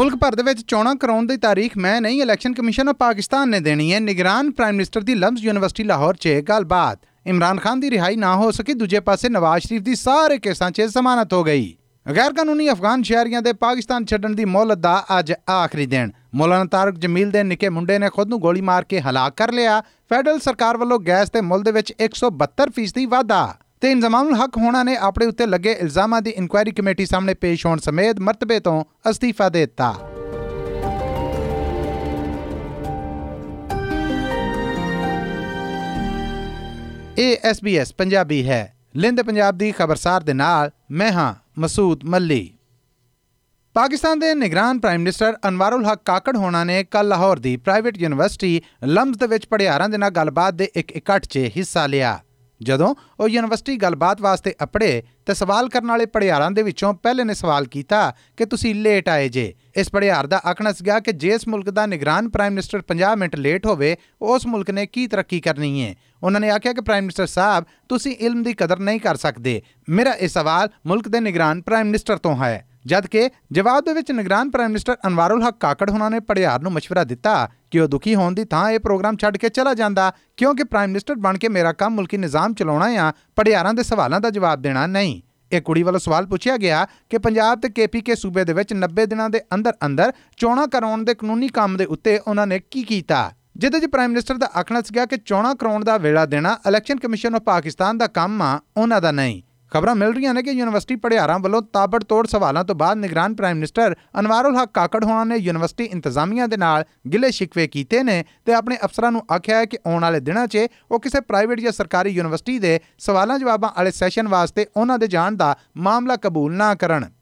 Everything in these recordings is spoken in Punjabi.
ਮੁਲਕ ਭਰ ਦੇ ਵਿੱਚ ਚੋਣਾਂ ਕਰਾਉਣ ਦੀ ਤਾਰੀਖ ਮੈਂ ਨਹੀਂ ਇਲੈਕਸ਼ਨ ਕਮਿਸ਼ਨ ਆਫ ਪਾਕਿਸਤਾਨ ਨੇ ਦੇਣੀ ਹੈ। ਨਿਗਰਾਨ ਪ੍ਰਾਈਮ ਮਿਨਿਸਟਰ ਦੀ ਲਮਜ਼ ਯੂਨੀਵਰਸਿਟੀ ਲਾਹੌਰ 'ਚ ਗੱਲਬਾਤ। ਇਮਰਾਨ ਖਾਨ ਦੀ ਰਿਹਾਈ ਨਾ ਹੋ ਸਕੀ, ਦੂਜੇ ਪਾਸੇ ਨਵਾਜ਼ ਸ਼ਰੀਫ ਦੀ ਸਾਰੇ ਕੇਸਾਂ 'ਚ ਜ਼ਮਾਨਤ ਹੋ ਗਈ। ਗੈਰ ਕਾਨੂੰਨੀ ਅਫਗਾਨ ਸ਼ਹਿਰੀਆਂ ਦੇ ਪਾਕਿਸਤਾਨ ਛੱਡਣ ਦੀ ਮੌਲਤ ਦਾ ਅੱਜ ਆਖਰੀ ਦਿਨ। ਮੌਲਾਨਾ ਤਾਰਕ ਜਮੀਲ ਦੇ ਨਿੱਕੇ ਮੁੰਡੇ ਨੇ ਖੁਦ ਨੂੰ ਗੋਲੀ ਮਾਰ ਕੇ ਹਲਾਕ ਕਰ ਲਿਆ। ਫੈਡਰਲ ਸਰਕਾਰ ਵੱਲੋਂ ਗੈਸ ਤੇ ਮੁੱਲ ਦੇ ਵਿੱਚ 172% ਵਾਧਾ। ਤੇ ਇੰਜ਼ਮਾਮੁਲ ਹਕ ਹੋਣਾ ਨੇ ਆਪਣੇ ਉੱਤੇ ਲੱਗੇ ਇਲਜ਼ਾਮਾਂ ਦੀ ਇਨਕੁਆਇਰੀ ਕਮੇਟੀ ਸਾਹਮਣੇ ਪੇਸ਼ ਹੋਣ ਸਮੇਤ ਮਰਤਬੇ ਤੋਂ ਅਸਤੀਫਾ ਦੇ ਦਿੱਤਾ। ਇਹ SBS ਪੰਜਾਬੀ ਹੈ। ਲਿੰਦ ਪੰਜਾਬ ਦੀ ਖਬਰਸਾਰ ਦੇ ਨਾਲ ਮੈਂ ਹਾਂ ਮਸੂਦ ਮੱਲੀ। ਪਾਕਿਸਤਾਨ ਦੇ ਨਿਗਰਾਨ ਪ੍ਰਾਈਮ ਮਿਨਿਸਟਰ ਅਨਵਾਰੁਲ ਹਕ ਕਾਕੜ ਹੋਣਾ ਨੇ ਕੱਲ ਲਾਹੌਰ ਦੀ ਪ੍ਰਾਈਵੇਟ ਯੂਨੀਵਰਸਿਟੀ ਲਮਜ਼ ਦੇ ਵਿੱਚ ਪੜਿਆਰਾਂ ਦੇ ਨਾਲ ਗੱਲਬਾਤ ਦੇ ਇੱਕ ਇਕੱਠ 'ਚ ਹਿੱਸਾ ਲਿਆ। ਜਦੋਂ ਉਹ ਯੂਨੀਵਰਸਿਟੀ ਗੱਲਬਾਤ ਵਾਸਤੇ ਅਪੜੇ ਤੇ ਸਵਾਲ ਕਰਨ ਵਾਲੇ ਪੜਿਆਰਾਂ ਦੇ ਵਿੱਚੋਂ ਪਹਿਲੇ ਨੇ ਸਵਾਲ ਕੀਤਾ ਕਿ ਤੁਸੀਂ ਲੇਟ ਆਏ ਜੇ ਇਸ ਪੜਿਆਰ ਦਾ ਆਖਣਾ ਸੀਗਾ ਕਿ ਜੇ ਇਸ ਮੁਲਕ ਦਾ ਨਿਗਰਾਨ ਪ੍ਰਾਈਮ ਮਿਨਿਸਟਰ 50 ਮਿੰਟ ਲੇਟ ਹੋਵੇ ਉਸ ਮੁਲਕ ਨੇ ਕੀ ਤਰੱਕੀ ਕਰਨੀ ਹੈ ਉਹਨਾਂ ਨੇ ਆਖਿਆ ਕਿ ਪ੍ਰਾਈਮ ਮਿਨਿਸਟਰ ਸਾਹਿਬ ਤੁਸੀਂ ਇਲਮ ਦੀ ਕਦਰ ਨਹੀਂ ਕਰ ਸਕਦੇ ਮੇਰਾ ਇਹ ਸਵਾਲ ਮੁਲਕ ਦੇ ਨਿਗਰਾਨ ਪ੍ਰਾਈਮ ਮਿਨਿਸਟਰ ਤੋਂ ਹੈ ਜਦ ਕਿ ਜਵਾਬ ਦੇ ਵਿੱਚ ਨਿਗਰਾਨ ਪ੍ਰਾਈਮ ਮਿਨਿਸਟਰ ਅਨਵਾਰੁਲ ਹਕ ਕਾਕੜ ਉਹਨਾਂ ਨੇ ਪੜਿਆਰ ਨੂੰ مشورہ ਦਿੱਤਾ ਕਿ ਉਹ ਦੁਖੀ ਹੋਣ ਦੀ ਥਾਂ ਇਹ ਪ੍ਰੋਗਰਾਮ ਛੱਡ ਕੇ ਚਲਾ ਜਾਂਦਾ? ਕਿਉਂਕਿ ਪ੍ਰਾਈਮ ਮਿਨਿਸਟਰ ਬਣ ਕੇ ਮੇਰਾ ਕੰਮ ਮੁਲਕੀ ਨਿਜ਼ਾਮ ਚਲਾਉਣਾ ਆ ਪੜਿਆਰਾਂ ਦੇ ਸਵਾਲਾਂ ਦਾ ਜਵਾਬ ਦੇਣਾ ਨਹੀਂ। ਇਹ ਕੁੜੀ ਵੱਲੋਂ ਸਵਾਲ ਪੁੱਛਿਆ ਗਿਆ ਕਿ ਪੰਜਾਬ ਤੇ ਕੇਪੀਕੇ ਸੂਬੇ ਦੇ ਵਿੱਚ 90 ਦਿਨਾਂ ਦੇ ਅੰਦਰ ਅੰਦਰ ਚੋਣਾਂ ਕਰਾਉਣ ਦੇ ਕਾਨੂੰਨੀ ਕੰਮ ਦੇ ਉੱਤੇ ਉਹਨਾਂ ਨੇ ਕੀ ਕੀਤਾ? ਜਿਹਦੇ 'ਚ ਪ੍ਰਾਈਮ ਮਿਨਿਸਟਰ ਦਾ ਆਖਣਾ ਸੀਗਾ ਕਿ ਚੋਣਾਂ ਕਰਾਉਣ ਦਾ ਵੇਲਾ ਦੇਣਾ ਇਲੈਕਸ਼ਨ ਕਮਿਸ਼ਨ ਆਫ ਪਾਕਿਸਤਾਨ ਦਾ ਕੰਮ ਆ, ਉਹਨਾਂ ਦਾ ਨਹੀਂ। ਖਬਰਾਂ ਮਿਲ ਰਹੀਆਂ ਨੇ ਕਿ ਯੂਨੀਵਰਸਿਟੀ ਪੜਿਆਰਾਂ ਵੱਲੋਂ ਤਾਬੜਤੋੜ ਸਵਾਲਾਂ ਤੋਂ ਬਾਅਦ ਨਿਗਰਾਨ ਪ੍ਰਾਈਮ ਮਿਨਿਸਟਰ ਅਨਵਾਰੁਲ ਹਕ ਕਾਕੜ ਹੋਣਾ ਨੇ ਯੂਨੀਵਰਸਿਟੀ ਇੰਤਜ਼ਾਮੀਆਂ ਦੇ ਨਾਲ ਗਿਲੇ ਸ਼ਿਕਵੇ ਕੀਤੇ ਨੇ ਤੇ ਆਪਣੇ ਅਫਸਰਾਂ ਨੂੰ ਆਖਿਆ ਹੈ ਕਿ ਆਉਣ ਵਾਲੇ ਦਿਨਾਂ 'ਚ ਉਹ ਕਿਸੇ ਪ੍ਰਾਈਵੇਟ ਜਾਂ ਸਰਕਾਰੀ ਯੂਨੀਵਰਸਿਟੀ ਦੇ ਸਵਾਲਾਂ ਜਵਾਬਾਂ ਵਾਲੇ ਸੈਸ਼ਨ ਵਾਸਤੇ ਉਹਨਾਂ ਦੇ ਜਾਣ ਦਾ ਮਾਮਲਾ ਕਬੂਲ ਨਾ ਕਰਨ।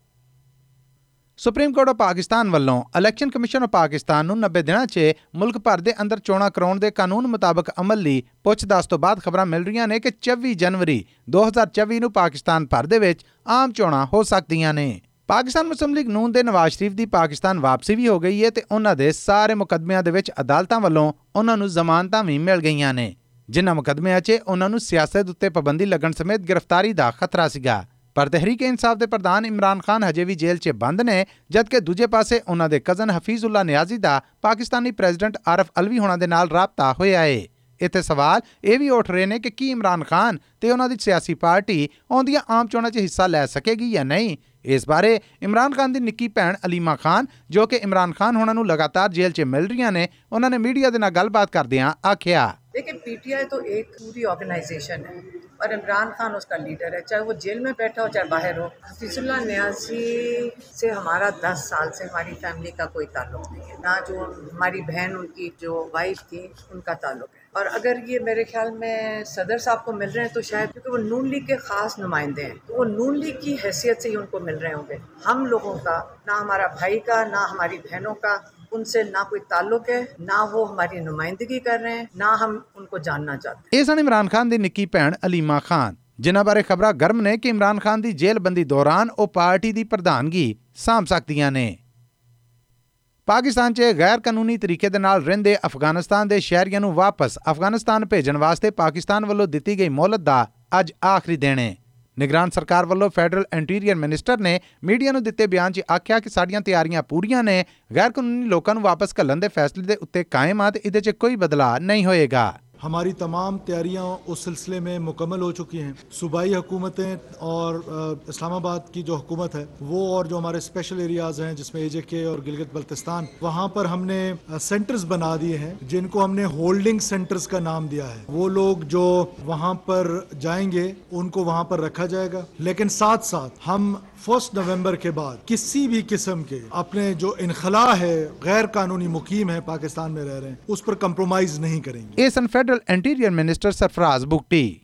ਸੁਪਰੀਮ ਕੋਰਟ ਆਫ ਪਾਕਿਸਤਾਨ ਵੱਲੋਂ ਇਲੈਕਸ਼ਨ ਕਮਿਸ਼ਨ ਆਫ ਪਾਕਿਸਤਾਨ ਨੂੰ 90 ਦਿਨਾਂ 'ਚ ਮੁਲਕ ਭਰ ਦੇ ਅੰਦਰ ਚੋਣਾਂ ਕਰਾਉਣ ਦੇ ਕਾਨੂੰਨ ਮੁਤਾਬਕ ਅਮਲ ਲਈ ਪੁੱਛਦਾਸ ਤੋਂ ਬਾਅਦ ਖਬਰਾਂ ਮਿਲ ਰਹੀਆਂ ਨੇ ਕਿ 24 ਜਨਵਰੀ 2024 ਨੂੰ ਪਾਕਿਸਤਾਨ ਭਰ ਦੇ ਵਿੱਚ ਆਮ ਚੋਣਾਂ ਹੋ ਸਕਦੀਆਂ ਨੇ। ਪਾਕਿਸਤਾਨ ਮੁਸਲਿਮ ਲੀਗ ਨੂਨ ਦੇ ਨਵਾਜ਼ ਸ਼ਰੀਫ ਦੀ ਪਾਕਿਸਤਾਨ ਵਾਪਸੀ ਵੀ ਹੋ ਗਈ ਹੈ ਤੇ ਉਹਨਾਂ ਦੇ ਸਾਰੇ ਮੁਕੱਦਮਿਆਂ ਦੇ ਵਿੱਚ ਅਦਾਲਤਾਂ ਵੱਲੋਂ ਉਹਨਾਂ ਨੂੰ ਜ਼ਮਾਨਤਾਂ ਵੀ ਮਿਲ ਗਈਆਂ ਨੇ। ਜਿਨ੍ਹਾਂ ਮੁਕੱਦਮਿਆਂ 'ਚ ਉਹਨਾਂ ਨੂੰ ਸਿਆਸਤ ਉੱਤੇ ਪਾਬੰਦੀ ਲੱਗਣ ਸਮੇਤ ਗ੍ਰਿਫਤਾਰੀ ਦਾ ਖਤਰਾ ਸੀਗਾ। ਪਰ ਤਹਿਰੀਕ-ਏ-ਇਨਸਾਫ ਦੇ ਪ੍ਰਧਾਨ ਇਮਰਾਨ ਖਾਨ ਹਜੇ ਵੀ ਜੇਲ੍ਹ 'ਚ ਬੰਦ ਨੇ, ਜਦਕਿ ਦੂਜੇ ਪਾਸੇ ਉਹਨਾਂ ਦੇ ਕਜ਼ਨ ਹਫੀਜ਼ੁੱਲਾ ਨਿਆਜ਼ੀ ਦਾ ਪਾਕਿਸਤਾਨੀ ਪ੍ਰੈਜ਼ੀਡੈਂਟ ਆਰਫ ਅਲਵੀ ਹੋਣਾ ਦੇ ਨਾਲ ਰਾਬਤਾ ਹੋਇਆ ਏ। ਇੱਥੇ ਸਵਾਲ ਇਹ ਵੀ ਉੱਠ ਰਹੇ ਨੇ ਕਿ ਕੀ ਇਮਰਾਨ ਖਾਨ ਤੇ ਉਹਨਾਂ ਦੀ ਸਿਆਸੀ ਪਾਰਟੀ ਆਉਂਦੀਆਂ ਆਮ ਚੋਣਾਂ 'ਚ ਹਿੱਸਾ ਲੈ ਸਕੇਗੀ ਜਾਂ ਨਹੀਂ? ਇਸ ਬਾਰੇ ਇਮਰਾਨ ਖਾਨ ਦੀ ਨਿੱਕੀ ਭੈਣ ਅਲੀਮਾ ਖਾਨ, ਜੋ ਕਿ ਇਮਰਾਨ ਖਾਨ ਹੁਣਾਂ ਨੂੰ ਲਗਾਤਾਰ ਜੇਲ੍ਹ 'ਚ ਮਿਲ ਰਹੀਆਂ ਨੇ, ਉਹਨਾਂ ਨੇ ਮੀਡੀਆ ਦੇ ਨਾਲ ਗੱਲਬਾਤ ਕਰਦਿਆਂ ਆਖਿਆ। ਦੇਖੇ, ਪੀਟੀਆਈ ਤੋਂ ਇੱਕ ਪੂਰੀ ਆਰਗੇਨਾਈਜੇਸ਼ਨ ਹੈ। और इमरान खान उसका लीडर है, चाहे वो जेल में बैठा हो, चाहे बाहर हो। हफीजुल्ला न्याजी से हमारा दस साल से हमारी फैमिली का कोई ताल्लुक नहीं है। ना जो हमारी बहन, उनकी जो वाइफ थी, उनका ताल्लुक है। और अगर ये मेरे ख्याल में सदर साहब को मिल रहे हैं तो शायद क्योंकि वो नून लीग के ख़ास नुमाइंदे हैं तो वो नून लीग की हैसियत से ही उनको मिल रहे होंगे। हम लोगों का, ना हमारा भाई का, ना हमारी बहनों का उनसे ना कोई ताल्लुक है ना वो हमारी नुमाइंदगी कर रहे हैं ना हम उनको जानना चाहते ਇਹ ਸਨ ਇਮਰਾਨ ਖਾਨ ਦੀ ਨਿੱਕੀ ਭੈਣ ਅਲੀਮਾ ਖਾਨ ਜਿਨ੍ਹਾਂ ਬਾਰੇ ਖਬਰਾਂ ਗਰਮ ਨੇ ਕਿ ਇਮਰਾਨ ਖਾਨ ਦੀ ਜੇਲ੍ਹਬੰਦੀ ਦੌਰਾਨ ਉਹ ਪਾਰਟੀ ਦੀ ਪ੍ਰਧਾਨਗੀ ਸਾਂਭ ਸਕਦੀਆਂ ਨੇ ਪਾਕਿਸਤਾਨ 'ਚ ਗੈਰ ਕਾਨੂੰਨੀ ਤਰੀਕੇ ਦੇ ਨਾਲ ਰਹਿੰਦੇ ਅਫਗਾਨਿਸਤਾਨ ਦੇ ਸ਼ਹਿਰੀਆਂ ਨੂੰ ਵਾਪਸ ਅਫਗਾਨਿਸਤਾਨ ਭੇਜਣ ਵਾਸਤੇ ਪਾਕਿਸਤਾਨ ਵੱਲੋਂ ਦਿੱਤੀ ਗਈ ਮੌਲਤ ਦਾ ਅੱਜ ਆਖਰੀ ਦਿਨ ਹੈ ਨਿਗਰਾਨ ਸਰਕਾਰ ਵੱਲੋਂ ਫੈਡਰਲ ਇੰਟੀਰੀਅਰ ਮਿਨਿਸਟਰ ਨੇ ਮੀਡੀਆ ਨੂੰ ਦਿੱਤੇ ਬਿਆਨ 'ਚ ਆਖਿਆ ਕਿ ਸਾਡੀਆਂ ਤਿਆਰੀਆਂ ਪੂਰੀਆਂ ਨੇ ਗੈਰ ਕਾਨੂੰਨੀ ਲੋਕਾਂ ਨੂੰ ਵਾਪਸ ਘੱਲਣ ਦੇ ਫੈਸਲੇ ਦੇ ਉੱਤੇ ਕਾਇਮ ਆ ਤੇ ਇਹਦੇ 'ਚ ਕੋਈ ਬਦਲਾਅ ਨਹੀਂ ਹੋਏਗਾ। हमारी तमाम तैयारियाँ उस सिलसिले में मुकम्मल हो चुकी हैं। सूबाई हुकूमतें और इस्लामाबाद की जो हुकूमत है, वो और जो हमारे स्पेशल एरियाज़ हैं, जिसमें ए के और गिलगित बल्तिस्तान, वहाँ पर हमने सेंटर्स बना दिए हैं, जिनको हमने होल्डिंग सेंटर्स का नाम दिया है। वो लोग जो वहाँ पर जाएँगे, उनको वहाँ पर रखा जाएगा। लेकिन साथ साथ हम फ़र्स्ट नवंबर के बाद किसी भी किस्म के अपने जो इनखला है गैर कानूनी मुकीम है, पाकिस्तान में रह रहे हैं, उस पर कंप्रोमाइज नहीं करेंगे। Federal interior minister Sarfraz Bugti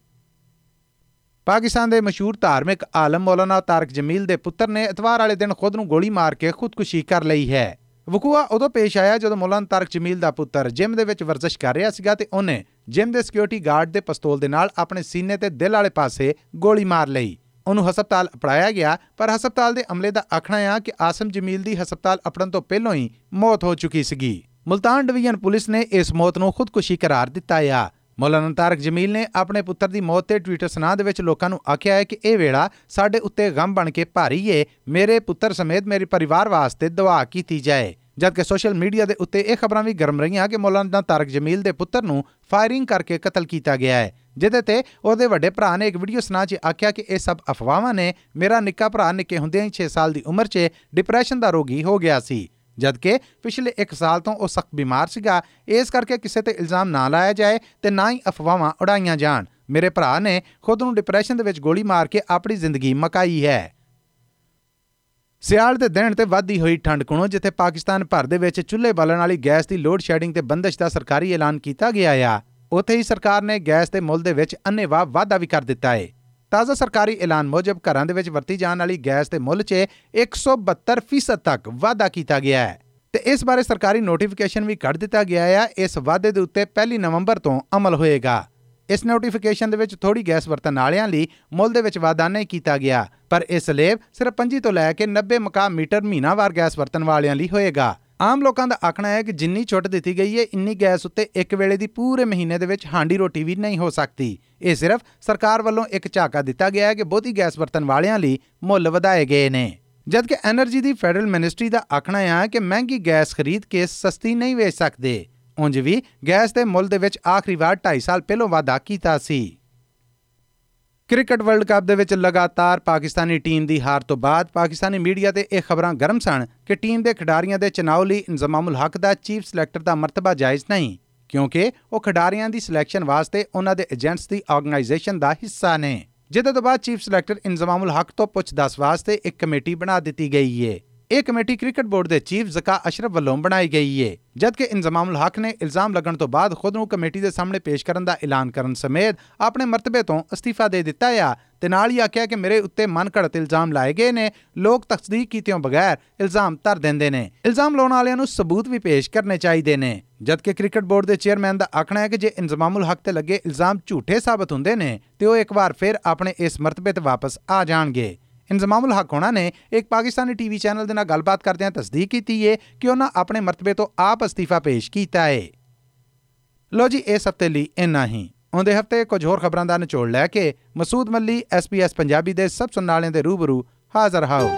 Pakistan ਦੇ ਮਸ਼ਹੂਰ ਧਾਰਮਿਕ ਆਲਮ ਮੌਲਾਨਾ ਤਾਰਕ ਜਮੀਲ ਦੇ ਪੁੱਤਰ ਨੇ ਇਤਵਾਰ ਵਾਲੇ ਦਿਨ ਖੁਦ ਨੂੰ ਗੋਲੀ ਮਾਰ ਕੇ ਖੁਦਕੁਸ਼ੀ ਕਰ ਲਈ ਹੈ। ਵਕੂਆ ਉਦੋਂ ਪੇਸ਼ ਆਇਆ ਜਦੋਂ ਮੌਲਾਨਾ ਤਾਰਕ ਜਮੀਲ ਦਾ ਪੁੱਤਰ ਜਿਮ ਦੇ ਵਿੱਚ ਵਰਜ਼ਿਸ਼ ਕਰ ਰਿਹਾ ਸੀਗਾ ਤੇ ਉਹਨੇ ਜਿਮ ਦੇ ਸਿਕਿਉਰਿਟੀ ਗਾਰਡ ਦੇ ਪਿਸਤੌਲ ਦੇ ਨਾਲ ਆਪਣੇ ਸੀਨੇ ਤੇ ਦਿਲ ਵਾਲੇ ਪਾਸੇ ਗੋਲੀ ਮਾਰ ਲਈ। ਉਹਨੂੰ ਹਸਪਤਾਲ ਅਪੜਾਇਆ ਗਿਆ, ਪਰ ਹਸਪਤਾਲ ਦੇ ਅਮਲੇ ਦਾ ਆਖਣਾ ਹੈ ਕਿ ਆਸਮ ਜਮੀਲ ਦੀ ਹਸਪਤਾਲ ਅਪੜਨ ਤੋਂ ਪਹਿਲਾਂ ਹੀ ਮੌਤ ਹੋ ਚੁੱਕੀ ਸੀਗੀ। ਮੁਲਤਾਨ ਡਿਵੀਜ਼ਨ ਪੁਲਿਸ ਨੇ ਇਸ ਮੌਤ ਨੂੰ ਖੁਦਕੁਸ਼ੀ ਕਰਾਰ ਦਿੱਤਾ ਆ। ਮੌਲਾਨਾ ਤਾਰਕ ਜਮੀਲ ਨੇ ਆਪਣੇ ਪੁੱਤਰ ਦੀ ਮੌਤ ਤੇ ਟਵਿੱਟਰ ਸੁਨਾਹ ਦੇ ਵਿੱਚ ਲੋਕਾਂ ਨੂੰ ਆਖਿਆ ਹੈ ਕਿ ਇਹ ਵੇਲਾ ਸਾਡੇ ਉੱਤੇ ਗਮ ਬਣ ਕੇ ਭਾਰੀ ਏ, ਮੇਰੇ ਪੁੱਤਰ ਸਮੇਤ ਮੇਰੇ ਪਰਿਵਾਰ ਵਾਸਤੇ ਦੁਆ ਕੀਤੀ ਜਾਏ। ਜਦਕਿ ਸੋਸ਼ਲ ਮੀਡੀਆ ਦੇ ਉੱਤੇ ਇਹ ਖਬਰਾਂ ਵੀ ਗਰਮ ਰਹੀਆਂ ਕਿ ਮੌਲਾਨਾ ਤਾਰਕ ਜਮੀਲ ਦੇ ਪੁੱਤਰ ਨੂੰ ਫਾਇਰਿੰਗ ਕਰਕੇ ਕਤਲ ਕੀਤਾ ਗਿਆ ਹੈ। ਜਿਹਦੇ ਤੇ ਉਹਦੇ ਵੱਡੇ ਭਰਾ ਨੇ ਇੱਕ ਵੀਡੀਓ ਸੁਣਾ 'ਚ ਆਖਿਆ ਕਿ ਇਹ ਸਭ ਅਫਵਾਹਾਂ ਨੇ, ਮੇਰਾ ਨਿੱਕਾ ਭਰਾ ਨਿੱਕੇ ਹੁੰਦਿਆਂ ਹੀ 6 ਸਾਲ ਦੀ ਉਮਰ 'ਚ ਡਿਪਰੈਸ਼ਨ ਦਾ ਰੋਗੀ ਹੋ ਗਿਆ ਸੀ। ਜਦਕਿ ਪਿਛਲੇ 1 ਸਾਲ ਤੋਂ ਉਹ ਸਖਤ ਬਿਮਾਰ ਸੀਗਾ, ਇਸ ਕਰਕੇ ਕਿਸੇ ਤੇ ਇਲਜ਼ਾਮ ਨਾ ਲਾਇਆ ਜਾਏ ਤੇ ਨਾ ਹੀ ਅਫਵਾਹਾਂ ਉਡਾਈਆਂ ਜਾਣ। ਮੇਰੇ ਭਰਾ ਨੇ ਖੁਦ ਨੂੰ ਡਿਪਰੈਸ਼ਨ ਦੇ ਵਿੱਚ ਗੋਲੀ ਮਾਰ ਕੇ ਆਪਣੀ ਜ਼ਿੰਦਗੀ ਮਕਾਈ ਹੈ। ਸਿਆਲ ਦੇ ਦਿਨ ਤੇ ਵਧਦੀ ਹੋਈ ਠੰਡ ਕੋਲੋਂ ਜਿੱਥੇ ਪਾਕਿਸਤਾਨ ਭਰ ਦੇ ਵਿੱਚ ਚੁੱਲ੍ਹੇ ਬਾਲਣ ਵਾਲੀ ਗੈਸ ਦੀ ਲੋਡ ਸ਼ੈਡਿੰਗ ਤੇ ਬੰਦਸ਼ ਦਾ ਸਰਕਾਰੀ ਐਲਾਨ ਕੀਤਾ ਗਿਆ ਆ, ਉੱਥੇ ਹੀ ਸਰਕਾਰ ਨੇ ਗੈਸ ਦੇ ਮੁੱਲ ਦੇ ਵਿੱਚ ਅੰਨੇਵਾਹ ਵਾਧਾ ਵੀ ਕਰ ਦਿੱਤਾ ਹੈ ਤਾਜ਼ਾ ਸਰਕਾਰੀ ਐਲਾਨ ਮੁਜਬ ਘਰਾਂ ਦੇ ਵਿੱਚ ਵਰਤੀ ਜਾਣ ਵਾਲੀ ਗੈਸ ਦੇ ਮੁੱਲ 'ਚ 172% ਤੱਕ ਵਾਧਾ ਕੀਤਾ ਗਿਆ ਹੈ। ਤੇ ਇਸ ਬਾਰੇ ਸਰਕਾਰੀ ਨੋਟੀਫਿਕੇਸ਼ਨ ਵੀ ਕੱਢ ਦਿੱਤਾ ਗਿਆ ਹੈ ਇਸ ਵਾਅਦੇ ਦੇ ਉੱਤੇ 1 ਨਵੰਬਰ ਤੋਂ ਅਮਲ ਹੋਏਗਾ। ਇਸ ਨੋਟੀਫਿਕੇਸ਼ਨ ਦੇ ਵਿੱਚ ਥੋੜੀ ਗੈਸ ਵਰਤਣ ਵਾਲਿਆਂ ਲਈ ਮੁੱਲ ਦੇ ਵਿੱਚ ਵਾਧਾ ਨਹੀਂ ਕੀਤਾ ਗਿਆ, ਪਰ ਇਸ ਸਲੇਬ ਸਿਰਫ 25 ਤੋਂ ਲੈ ਕੇ 90 ਮਕਾਮ ਮੀਟਰ ਮਹੀਨਾਵਾਰ ਗੈਸ ਵਰਤਣ ਵਾਲਿਆਂ ਲਈ ਹੋਏਗਾ। ਆਮ ਲੋਕਾਂ ਦਾ ਆਖਣਾ ਹੈ ਕਿ ਜਿੰਨੀ ਛੁੱਟ ਦਿੱਤੀ ਗਈ ਹੈ, ਇੰਨੀ ਗੈਸ ਉੱਤੇ ਇੱਕ ਵੇਲੇ ਦੀ ਪੂਰੇ ਮਹੀਨੇ ਦੇ ਵਿੱਚ ਹਾਂਡੀ ਰੋਟੀ ਵੀ ਨਹੀਂ ਹੋ ਸਕਦੀ। ਇਹ ਸਿਰਫ ਸਰਕਾਰ ਵੱਲੋਂ ਇੱਕ ਝਾਕਾ ਦਿੱਤਾ ਗਿਆ ਹੈ ਕਿ ਬਹੁਤੀ ਗੈਸ ਵਰਤਣ ਵਾਲਿਆਂ ਲਈ ਮੁੱਲ ਵਧਾਏ ਗਏ ਨੇ। ਜਦਕਿ એનર્ਜੀ ਦੀ ਫੈਡਰਲ ਮਿਨਿਸਟਰੀ ਦਾ ਆਖਣਾ ਹੈ ਕਿ ਮਹਿੰਗੀ ਗੈਸ ਖਰੀਦ ਕੇ ਸਸਤੀ ਨਹੀਂ ਵੇਚ ਸਕਦੇ। ਉਂਝ ਵੀ ਗੈਸ ਦੇ ਮੁੱਲ ਦੇ ਵਿੱਚ ਆਖਰੀ ਵਾਰ 2.5 ਸਾਲ ਪਹਿਲਾਂ ਵਾਅਦਾ ਕੀਤਾ ਸੀ। ਕ੍ਰਿਕਟ ਵਰਲਡ ਕੱਪ ਦੇ ਵਿੱਚ ਲਗਾਤਾਰ ਪਾਕਿਸਤਾਨੀ ਟੀਮ ਦੀ ਹਾਰ ਤੋਂ ਬਾਅਦ ਪਾਕਿਸਤਾਨੀ ਮੀਡੀਆ ਤੇ ਇਹ ਖਬਰਾਂ ਗਰਮ ਸਨ ਕਿ ਟੀਮ ਦੇ ਖਿਡਾਰੀਆਂ ਦੇ ਚਨਾਉ ਲਈ ਇੰਜ਼ਮਾਮੁਲ ਹਕ ਦਾ ਚੀਫ ਸਿਲੈਕਟਰ ਦਾ ਮਰਤਬਾ ਜਾਇਜ਼ ਨਹੀਂ, ਕਿਉਂਕਿ ਉਹ ਖਿਡਾਰੀਆਂ ਦੀ ਸਿਲੈਕਸ਼ਨ ਵਾਸਤੇ ਉਹਨਾਂ ਦੇ ਏਜੰਟਸ ਦੀ ਆਰਗੇਨਾਈਜੇਸ਼ਨ ਦਾ ਹਿੱਸਾ ਨੇ। ਜਿਹਦੇ ਤੋਂ ਬਾਅਦ ਚੀਫ ਸਿਲੈਕਟਰ ਇੰਜ਼ਮਾਮੁਲ ਹਕ ਤੋਂ ਪੁੱਛ-ਦੱਸ ਵਾਸਤੇ ਇੱਕ ਕਮੇਟੀ ਬਣਾ ਦਿੱਤੀ ਗਈ ਏ। ਇਹ ਕਮੇਟੀ ਕ੍ਰਿਕਟ ਬੋਰਡ ਦੇ ਚੀਫ ਜ਼ਕਾ ਅਸ਼ਰਫ ਵੱਲੋਂ ਬਣਾਈ ਗਈ ਏ, ਜਦਕਿ ਇੰਜ਼ਮਾਮੁਲ ਹਕ ਨੇ ਇਲਜ਼ਾਮ ਲੱਗਣ ਤੋਂ ਬਾਅਦ ਖੁਦ ਨੂੰ ਕਮੇਟੀ ਦੇ ਸਾਹਮਣੇ ਪੇਸ਼ ਕਰਨ ਦਾ ਐਲਾਨ ਕਰਨ ਸਮੇਤ ਆਪਣੇ ਮਰਤਬੇ ਤੋਂ ਅਸਤੀਫਾ ਦੇ ਦਿੱਤਾ ਆ। ਤੇ ਨਾਲ ਹੀ ਆਖਿਆ ਕਿ ਮੇਰੇ ਉੱਤੇ ਮਨ ਘੜਤ ਇਲਜ਼ਾਮ ਲਾਏ ਗਏ ਨੇ, ਲੋਕ ਤਸਦੀਕ ਕੀਤਿਆਂ ਬਗੈਰ ਇਲਜ਼ਾਮ ਧਰ ਦਿੰਦੇ ਨੇ। ਇਲਜ਼ਾਮ ਲਾਉਣ ਵਾਲਿਆਂ ਨੂੰ ਸਬੂਤ ਵੀ ਪੇਸ਼ ਕਰਨੇ ਚਾਹੀਦੇ ਨੇ, ਜਦਕਿ ਕ੍ਰਿਕਟ ਬੋਰਡ ਦੇ ਚੇਅਰਮੈਨ ਦਾ ਆਖਣਾ ਹੈ ਕਿ ਜੇ ਇੰਜ਼ਮਾਮੁਲ ਹਕ ਤੇ ਲੱਗੇ ਇਲਜ਼ਾਮ ਝੂਠੇ ਸਾਬਤ ਹੁੰਦੇ ਨੇ, ਤੇ ਉਹ ਇੱਕ ਵਾਰ ਫਿਰ ਆਪਣੇ ਇਸ ਮਰਤਬੇ ਤੇ ਵਾਪਸ ਆ ਜਾਣਗੇ। ਇੰਜ਼ਮਾਮੁਲ ਹਕ ਹੋਣਾ ਨੇ, ਇੱਕ ਪਾਕਿਸਤਾਨੀ ਟੀਵੀ ਚੈਨਲ ਦੇ ਨਾਲ ਗੱਲਬਾਤ ਕਰਦਿਆਂ ਤਸਦੀਕ ਕੀਤੀ ਹੈ ਕਿ ਉਹਨਾਂ ਆਪਣੇ ਮਰਤਬੇ ਤੋਂ ਆਪ ਅਸਤੀਫਾ ਪੇਸ਼ ਕੀਤਾ ਹੈ ਲੋ ਜੀ, ਇਸ ਹਫ਼ਤੇ ਲਈ ਇੰਨਾ ਹੀ। ਆਉਂਦੇ ਹਫ਼ਤੇ ਕੁਝ ਹੋਰ ਖਬਰਾਂ ਦਾ ਨਿਚੋੜ ਲੈ ਕੇ ਮਸੂਦ ਮੱਲੀ ਐਸਪੀਐਸ ਪੰਜਾਬੀ ਦੇ ਸਭ ਸੁਣਨ ਵਾਲਿਆਂ ਦੇ ਰੂਬਰੂ ਹਾਜ਼ਰ ਹਾਓ।